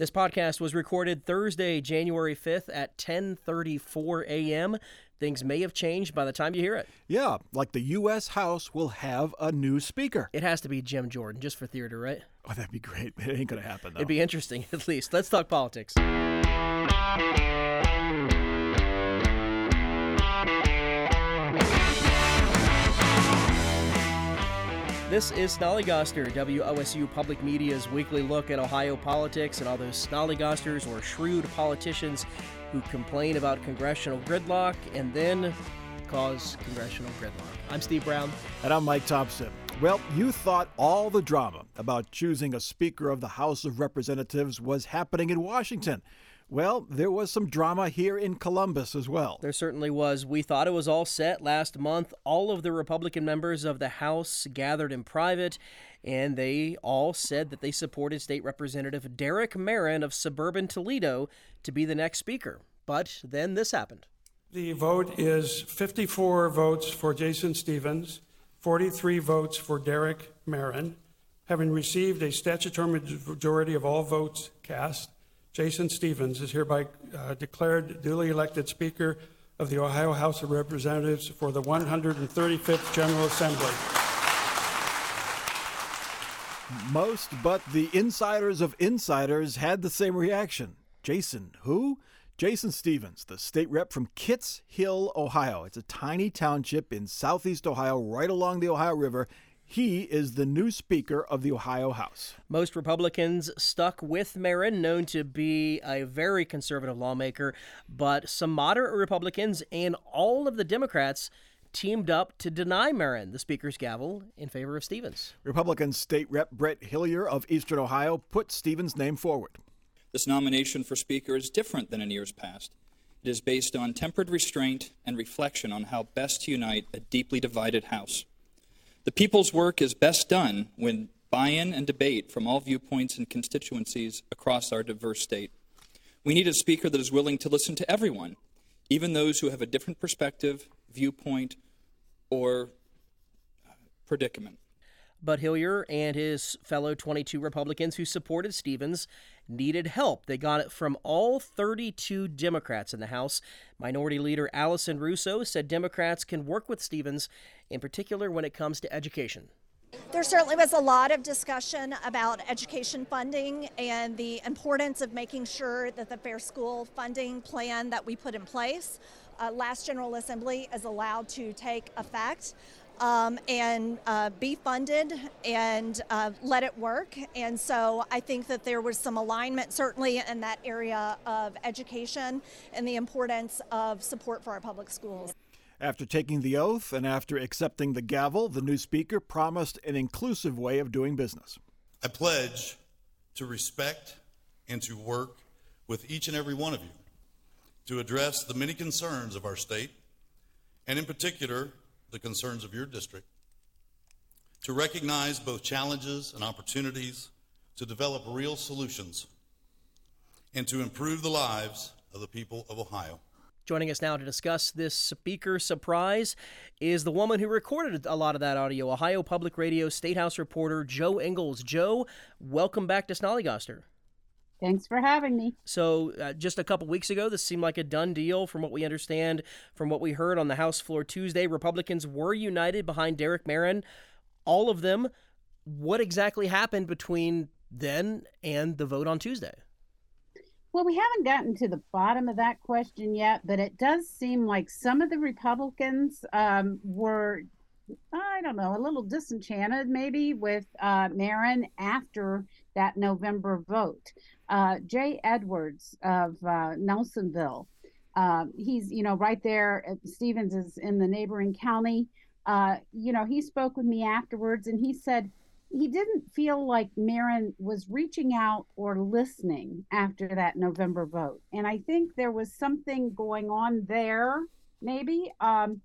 This podcast was recorded Thursday, January 5th at 10:34 a.m. Things may have changed by the time you hear it. Yeah, like the U.S. House will have a new speaker. It has to be Jim Jordan, just for theater, right? Oh, that'd be great. It ain't gonna happen though. It'd be interesting, at least. Let's talk politics. This is Snollygoster, WOSU Public Media's weekly look at Ohio politics and all those snollygosters or shrewd politicians who complain about congressional gridlock and then cause congressional gridlock. I'm Steve Brown. And I'm Mike Thompson. Well, you thought all the drama about choosing a Speaker of the House of Representatives was happening in Washington. Well, there was some drama here in Columbus as well. There certainly was. We thought it was all set last month. All of the Republican members of the House gathered in private, and they all said that they supported State Representative Derek Merrin of suburban Toledo to be the next Speaker. But then this happened. The vote is 54 votes for Jason Stephens, 43 votes for Derek Merrin. Having received a statutory majority of all votes cast, Jason Stephens is hereby uh, declared duly elected Speaker of the Ohio House of Representatives for the 135th General Assembly. Most, but the insiders of insiders had the same reaction. Jason, who? Jason Stephens, the state rep from Kitts Hill, Ohio. It's a tiny township in southeast Ohio, right along the Ohio River, he is the new Speaker of the Ohio House. Most Republicans stuck with Merrin, known to be a very conservative lawmaker, but some moderate Republicans and all of the Democrats teamed up to deny Merrin the Speaker's gavel in favor of Stephens. Republican State Rep Brett Hillyer of Eastern Ohio put Stephens' name forward. This nomination for Speaker is different than in years past. It is based on tempered restraint and reflection on how best to unite a deeply divided House. The people's work is best done when buy in and debate from all viewpoints and constituencies across our diverse state. We need a speaker that is willing to listen to everyone, even those who have a different perspective, viewpoint, or predicament. But Hillyer and his fellow 22 Republicans who supported Stephens needed help. They got it from all 32 Democrats in the House. Minority Leader Allison Russo said Democrats can work with Stephens, in particular when it comes to education. There certainly was a lot of discussion about education funding and the importance of making sure that the Fair School funding plan that we put in place uh, last General Assembly is allowed to take effect um, and uh, be funded and uh, let it work. And so I think that there was some alignment, certainly in that area of education and the importance of support for our public schools. After taking the oath and after accepting the gavel, the new speaker promised an inclusive way of doing business. I pledge to respect and to work with each and every one of you to address the many concerns of our state, and in particular, the concerns of your district, to recognize both challenges and opportunities, to develop real solutions, and to improve the lives of the people of Ohio. Joining us now to discuss this speaker surprise is the woman who recorded a lot of that audio, Ohio Public Radio State House reporter Jo Ingles. Jo, welcome back to Snollygoster. Thanks for having me. So, uh, just a couple weeks ago, this seemed like a done deal from what we understand, from what we heard on the House floor Tuesday. Republicans were united behind Derek Merrin, all of them. What exactly happened between then and the vote on Tuesday? Well, we haven't gotten to the bottom of that question yet, but it does seem like some of the Republicans um, were, I don't know, a little disenchanted maybe with uh, Merrin after that November vote. Uh, Jay Edwards of uh, Nelsonville, uh, he's you know right there. Stephens is in the neighboring county. Uh, you know, he spoke with me afterwards, and he said he didn't feel like Merrin was reaching out or listening after that November vote, and I think there was something going on there, maybe. Um,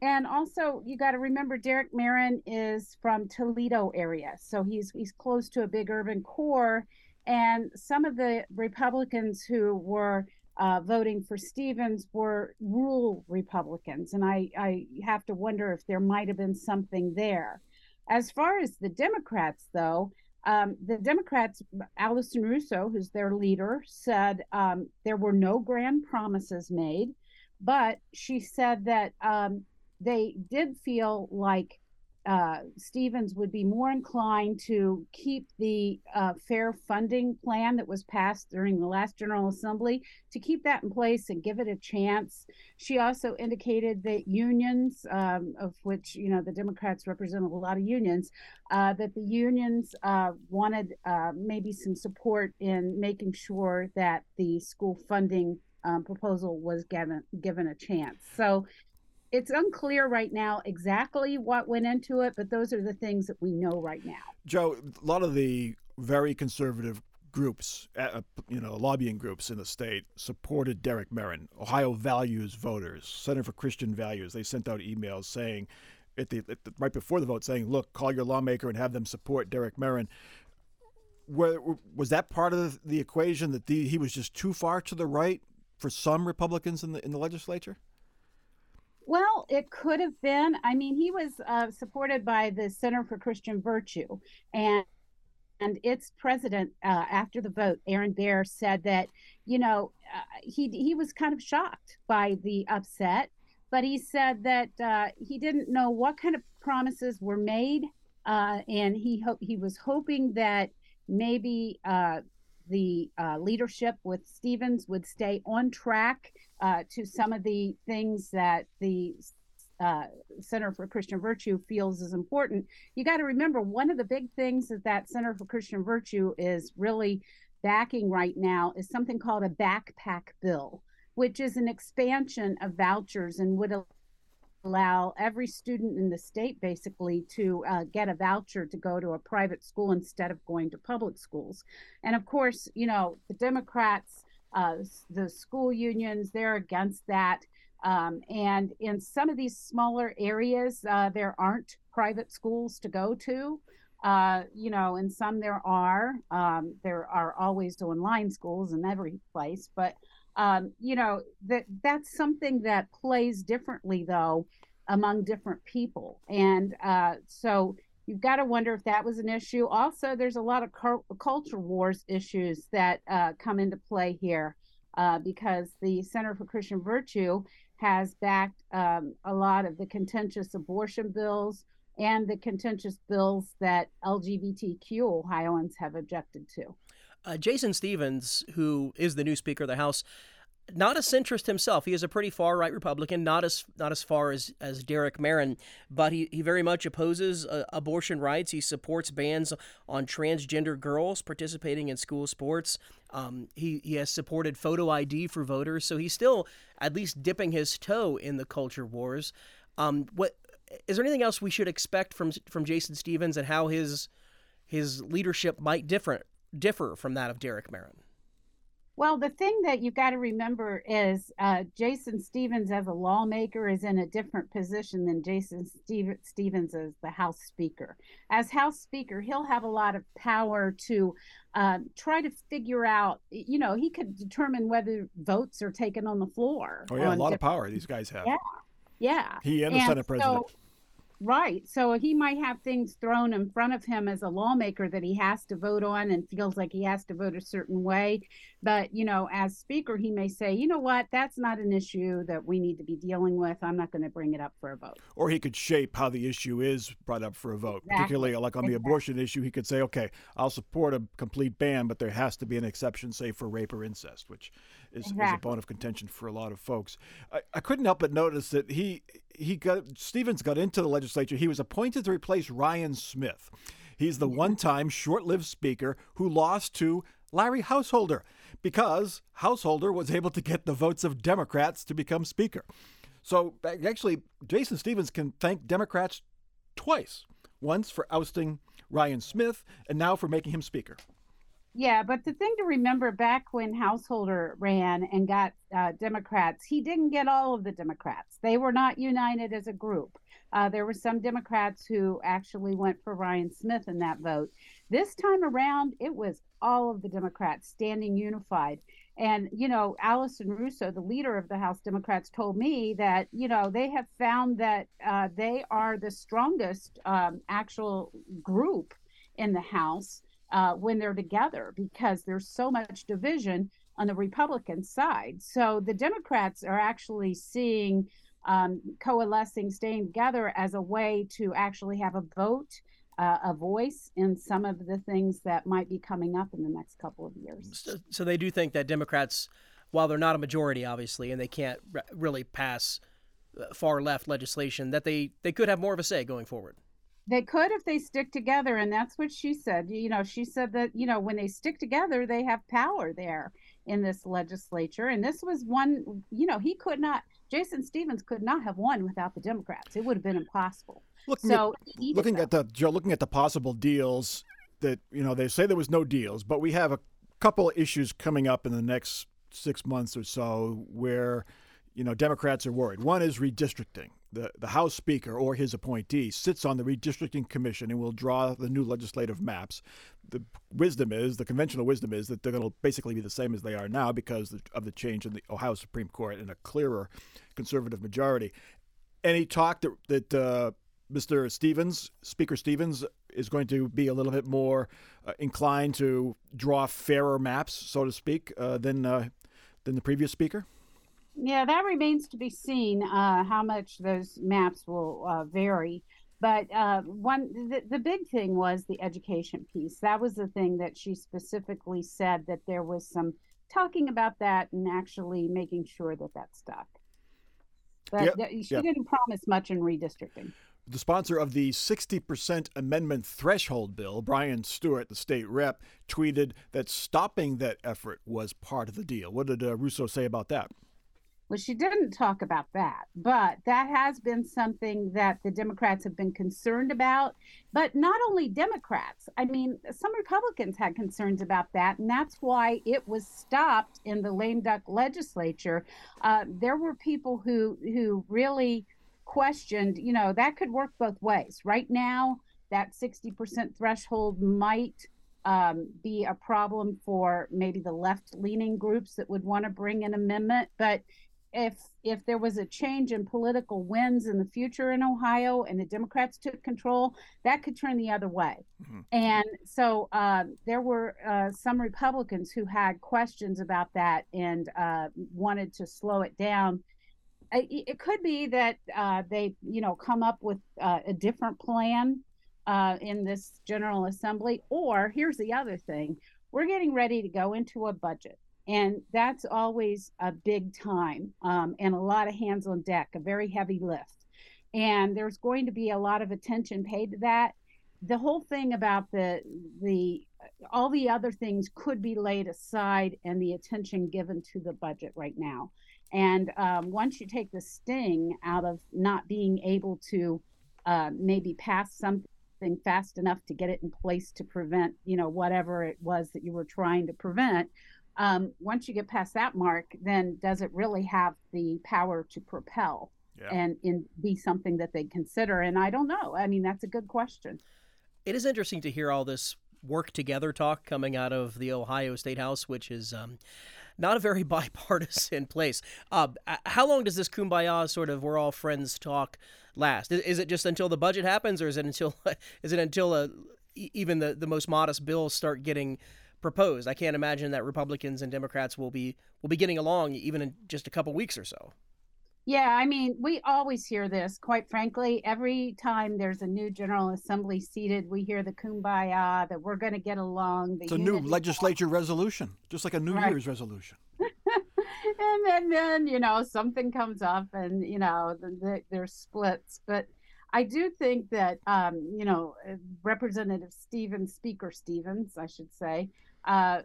and also, you got to remember Derek Merrin is from Toledo area, so he's he's close to a big urban core. And some of the Republicans who were uh, voting for Stephens were rural Republicans, and I, I have to wonder if there might have been something there. As far as the Democrats, though, um, the Democrats, Allison Russo, who's their leader, said um, there were no grand promises made, but she said that um, they did feel like uh, Stephens would be more inclined to keep the uh, fair funding plan that was passed during the last General Assembly, to keep that in place and give it a chance. She also indicated that unions, um, of which you know the Democrats represent a lot of unions, uh, that the unions uh, wanted uh, maybe some support in making sure that the school funding um, proposal was given given a chance. So it's unclear right now exactly what went into it, but those are the things that we know right now. Jo, a lot of the very conservative groups, uh, uh you know, lobbying groups in the state supported Derek Merrin. Ohio Values Voters, Center for Christian Values, they sent out emails saying, at the, at the, right before the vote, saying, "Look, call your lawmaker and have them support Derek Merrin." Where, was that part of the equation that the, he was just too far to the right for some Republicans in the in the legislature? Well, it could have been. I mean, he was uh, supported by the Center for Christian Virtue, and and its president, uh, after the vote, Aaron Baer, said that you know uh, he he was kind of shocked by the upset, but he said that uh, he didn't know what kind of promises were made, uh, and he ho- he was hoping that maybe uh, the uh, leadership with Stephens would stay on track uh, to some of the things that the uh, Center for Christian Virtue feels is important. You got to remember one of the big things that that Center for Christian Virtue is really backing right now is something called a backpack bill, which is an expansion of vouchers and would allow every student in the state basically to uh, get a voucher to go to a private school instead of going to public schools. And of course, you know, the Democrats, uh, the school unions, they're against that. Um, and in some of these smaller areas, uh, there aren't private schools to go to. Uh, you know, in some there are. Um, there are always online schools in every place, but um, you know that that's something that plays differently though among different people. And uh, so you've got to wonder if that was an issue. Also there's a lot of culture wars issues that uh, come into play here uh, because the center for christian virtue has backed um, a lot of the contentious abortion bills and the contentious bills that lgbtq ohioans have objected to uh, Jason Stephens, who is the new Speaker of the House, not a centrist himself. He is a pretty far right Republican, not as not as far as, as Derek Merrin, but he, he very much opposes uh, abortion rights. He supports bans on transgender girls participating in school sports. Um, he, he has supported photo ID for voters, so he's still at least dipping his toe in the culture wars. Um, what is there anything else we should expect from from Jason Stephens and how his his leadership might different differ from that of Derek Merrin? Well, the thing that you've got to remember is uh, Jason Stephens, as a lawmaker, is in a different position than Jason Steve- Stephens as the House Speaker. As House Speaker, he'll have a lot of power to uh, try to figure out, you know, he could determine whether votes are taken on the floor. Oh, yeah, a lot of power these guys have. Yeah. Yeah. He and the and Senate president. Right. So he might have things thrown in front of him as a lawmaker that he has to vote on and feels like he has to vote a certain way. But, you know, as speaker, he may say, you know what, that's not an issue that we need to be dealing with. I'm not going to bring it up for a vote. Or he could shape how the issue is brought up for a vote, exactly. particularly like on the exactly. abortion issue. He could say, okay, I'll support a complete ban, but there has to be an exception, say, for rape or incest, which is, exactly. is a bone of contention for a lot of folks. I, I couldn't help but notice that he he got Stephens got into the legislature. He was appointed to replace Ryan Smith. He's the one-time short-lived speaker who lost to Larry Householder because Householder was able to get the votes of Democrats to become speaker. So actually, Jason Stephens can thank Democrats twice. Once for ousting Ryan Smith, and now for making him speaker. Yeah, but the thing to remember back when Householder ran and got uh, Democrats, he didn't get all of the Democrats. They were not united as a group. Uh, there were some Democrats who actually went for Ryan Smith in that vote. This time around, it was all of the Democrats standing unified. And, you know, Allison Russo, the leader of the House Democrats, told me that, you know, they have found that uh, they are the strongest um, actual group in the House uh, when they're together because there's so much division on the Republican side. So the Democrats are actually seeing um, coalescing, staying together as a way to actually have a vote. Uh, a voice in some of the things that might be coming up in the next couple of years. So, so they do think that Democrats, while they're not a majority, obviously, and they can't re- really pass uh, far left legislation, that they, they could have more of a say going forward. They could if they stick together, and that's what she said. You know, she said that you know when they stick together, they have power there in this legislature, and this was one. You know, he could not. Jason Stephens could not have won without the Democrats. It would have been impossible. Looking so at, looking at the Jo, looking at the possible deals that you know they say there was no deals, but we have a couple issues coming up in the next six months or so where you know Democrats are worried. One is redistricting. The the House Speaker or his appointee sits on the redistricting commission and will draw the new legislative maps. The wisdom is, the conventional wisdom is that they're going to basically be the same as they are now because of the change in the Ohio Supreme Court and a clearer conservative majority. Any talk that that uh, Mr. Stephens, Speaker Stephens, is going to be a little bit more uh, inclined to draw fairer maps, so to speak, uh, than uh, than the previous speaker. Yeah, that remains to be seen uh, how much those maps will uh, vary. But uh, one, the, the big thing was the education piece. That was the thing that she specifically said that there was some talking about that and actually making sure that that stuck. But yep, she yep. didn't promise much in redistricting. The sponsor of the 60% amendment threshold bill, Brian Stewart, the state rep, tweeted that stopping that effort was part of the deal. What did uh, Russo say about that? Well, she didn't talk about that, but that has been something that the Democrats have been concerned about. But not only Democrats, I mean, some Republicans had concerns about that, and that's why it was stopped in the lame duck legislature. Uh, there were people who who really questioned, you know, that could work both ways. Right now, that 60% threshold might um, be a problem for maybe the left leaning groups that would want to bring an amendment. But if if there was a change in political winds in the future in Ohio and the Democrats took control, that could turn the other way. Mm-hmm. And so uh, there were uh, some Republicans who had questions about that and uh, wanted to slow it down it could be that uh, they, you know, come up with uh, a different plan uh, in this General Assembly. Or here's the other thing: we're getting ready to go into a budget, and that's always a big time um, and a lot of hands on deck, a very heavy lift. And there's going to be a lot of attention paid to that. The whole thing about the the all the other things could be laid aside and the attention given to the budget right now. And um, once you take the sting out of not being able to uh, maybe pass something fast enough to get it in place to prevent, you know, whatever it was that you were trying to prevent, um, once you get past that mark, then does it really have the power to propel yeah. and in, be something that they consider? And I don't know. I mean, that's a good question. It is interesting to hear all this work together talk coming out of the Ohio State House, which is um, not a very bipartisan place. Uh, how long does this kumbaya sort of we're all friends talk last? Is it just until the budget happens, or is it until is it until uh, even the, the most modest bills start getting proposed? I can't imagine that Republicans and Democrats will be will be getting along even in just a couple weeks or so. Yeah, I mean, we always hear this, quite frankly. Every time there's a new General Assembly seated, we hear the kumbaya that we're going to get along. it's a new legislature resolution, just like a New right. Year's resolution. and then, then, you know, something comes up and, you know, the, the, there's splits. But I do think that, um, you know, Representative Stephens, Speaker Stephens, I should say, uh,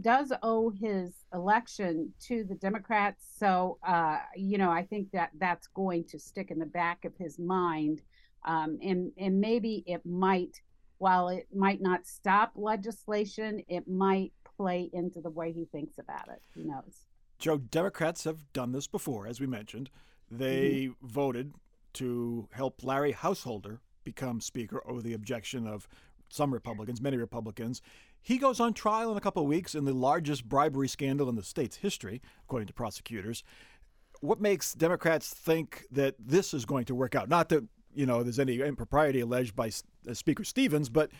does owe his election to the Democrats. So, uh, you know, I think that that's going to stick in the back of his mind. Um, and, and maybe it might, while it might not stop legislation, it might play into the way he thinks about it. Who knows? Jo, Democrats have done this before, as we mentioned. They mm-hmm. voted to help Larry Householder become Speaker over the objection of some Republicans, many Republicans. He goes on trial in a couple of weeks in the largest bribery scandal in the state's history, according to prosecutors. What makes Democrats think that this is going to work out? Not that you know there's any impropriety alleged by uh, Speaker Stephens, but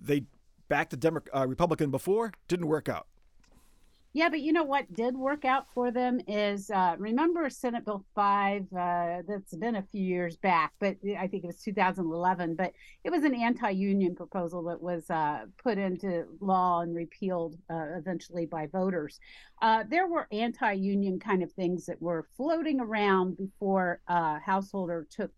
they backed a Demo- uh, Republican before, didn't work out. Yeah, but you know what did work out for them is uh, remember Senate Bill 5? Uh, that's been a few years back, but I think it was 2011. But it was an anti union proposal that was uh, put into law and repealed uh, eventually by voters. Uh, there were anti union kind of things that were floating around before uh, Householder took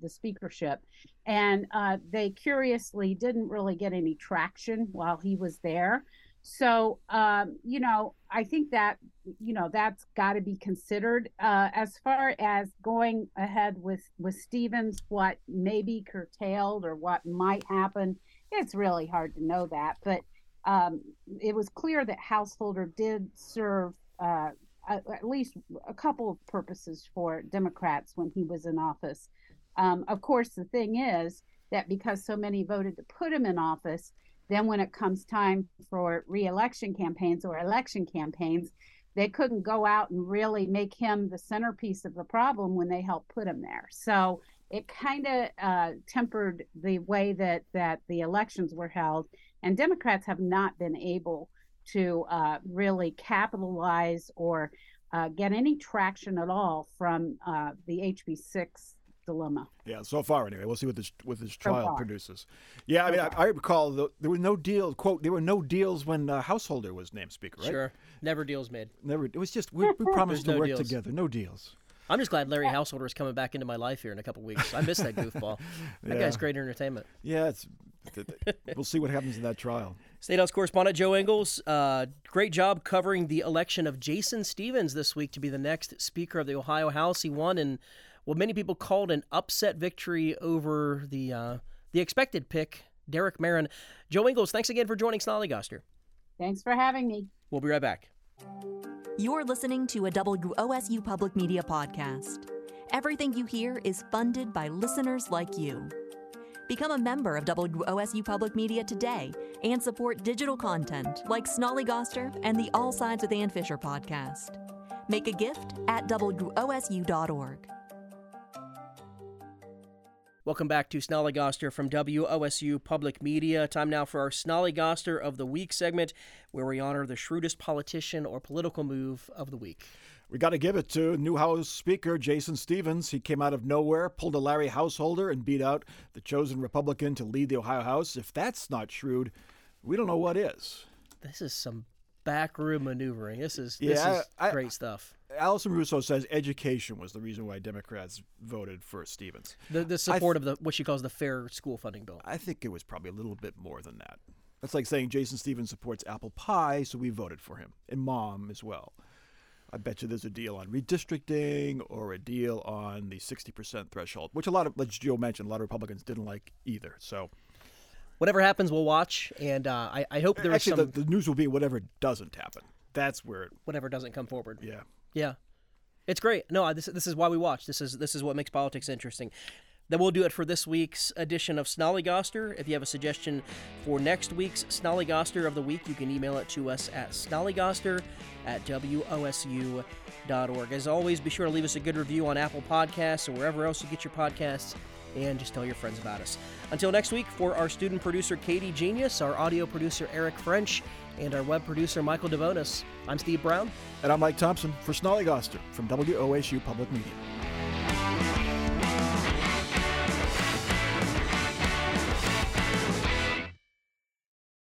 the speakership. And they curiously didn't really get any traction while he was there. So, um, you know, I think that, you know, that's got to be considered. Uh, as far as going ahead with, with Stephens, what may be curtailed or what might happen, it's really hard to know that. But um, it was clear that Householder did serve uh, at least a couple of purposes for Democrats when he was in office. Um, of course, the thing is that because so many voted to put him in office, then, when it comes time for reelection campaigns or election campaigns, they couldn't go out and really make him the centerpiece of the problem when they helped put him there. So it kind of uh, tempered the way that that the elections were held, and Democrats have not been able to uh, really capitalize or uh, get any traction at all from uh, the HB six dilemma. Yeah, so far anyway. We'll see what this what this trial so produces. Yeah, I mean, I, I, recall the, there were no deals. Quote: There were no deals when uh, Householder was named Speaker. Right? Sure, never deals made. Never. It was just we, we promised to no work deals. together. No deals. I'm just glad Larry Householder is coming back into my life here in a couple weeks. I miss that goofball. That yeah. guy's great entertainment. Yeah, it's. we'll see what happens in that trial. State House correspondent Jo Ingles, uh, great job covering the election of Jason Stephens this week to be the next Speaker of the Ohio House. He won in what many people called an upset victory over the uh, the expected pick, Derek Merrin. Jo Ingles, thanks again for joining Snollygoster. Thanks for having me. We'll be right back. You're listening to a WOSU Public Media podcast. Everything you hear is funded by listeners like you. Become a member of WOSU Public Media today and support digital content like Snollygoster and the All Sides with Ann Fisher podcast. Make a gift at WOSU.org. Welcome back to Snollygoster from WOSU Public Media. Time now for our Snollygoster of the Week segment, where we honor the shrewdest politician or political move of the week. We got to give it to new House Speaker Jason Stephens. He came out of nowhere, pulled a Larry Householder, and beat out the chosen Republican to lead the Ohio House. If that's not shrewd, we don't know what is. This is some backroom maneuvering. This is this yeah, is I, great stuff. Allison Russo says education was the reason why Democrats voted for Stephens. The, the support th- of the what she calls the fair school funding bill. I think it was probably a little bit more than that. That's like saying Jason Stephens supports apple pie, so we voted for him, and mom as well. I bet you there's a deal on redistricting or a deal on the 60% threshold, which a lot of, like Jo mentioned, a lot of Republicans didn't like either. So whatever happens, we'll watch, and uh, I, I hope there Actually, some... the, the news will be whatever doesn't happen. That's where it... whatever doesn't come forward. Yeah. Yeah, it's great. No, this this is why we watch. This is this is what makes politics interesting. Then we'll do it for this week's edition of Snollygoster. If you have a suggestion for next week's Snollygoster of the week, you can email it to us at snollygoster at wosu.org. As always, be sure to leave us a good review on Apple Podcasts or wherever else you get your podcasts, and just tell your friends about us. Until next week, for our student producer Katie Genius, our audio producer Eric French, and our web producer Michael Devonis. I'm Steve Brown. And I'm Mike Thompson for Snollygoster from WOSU Public Media.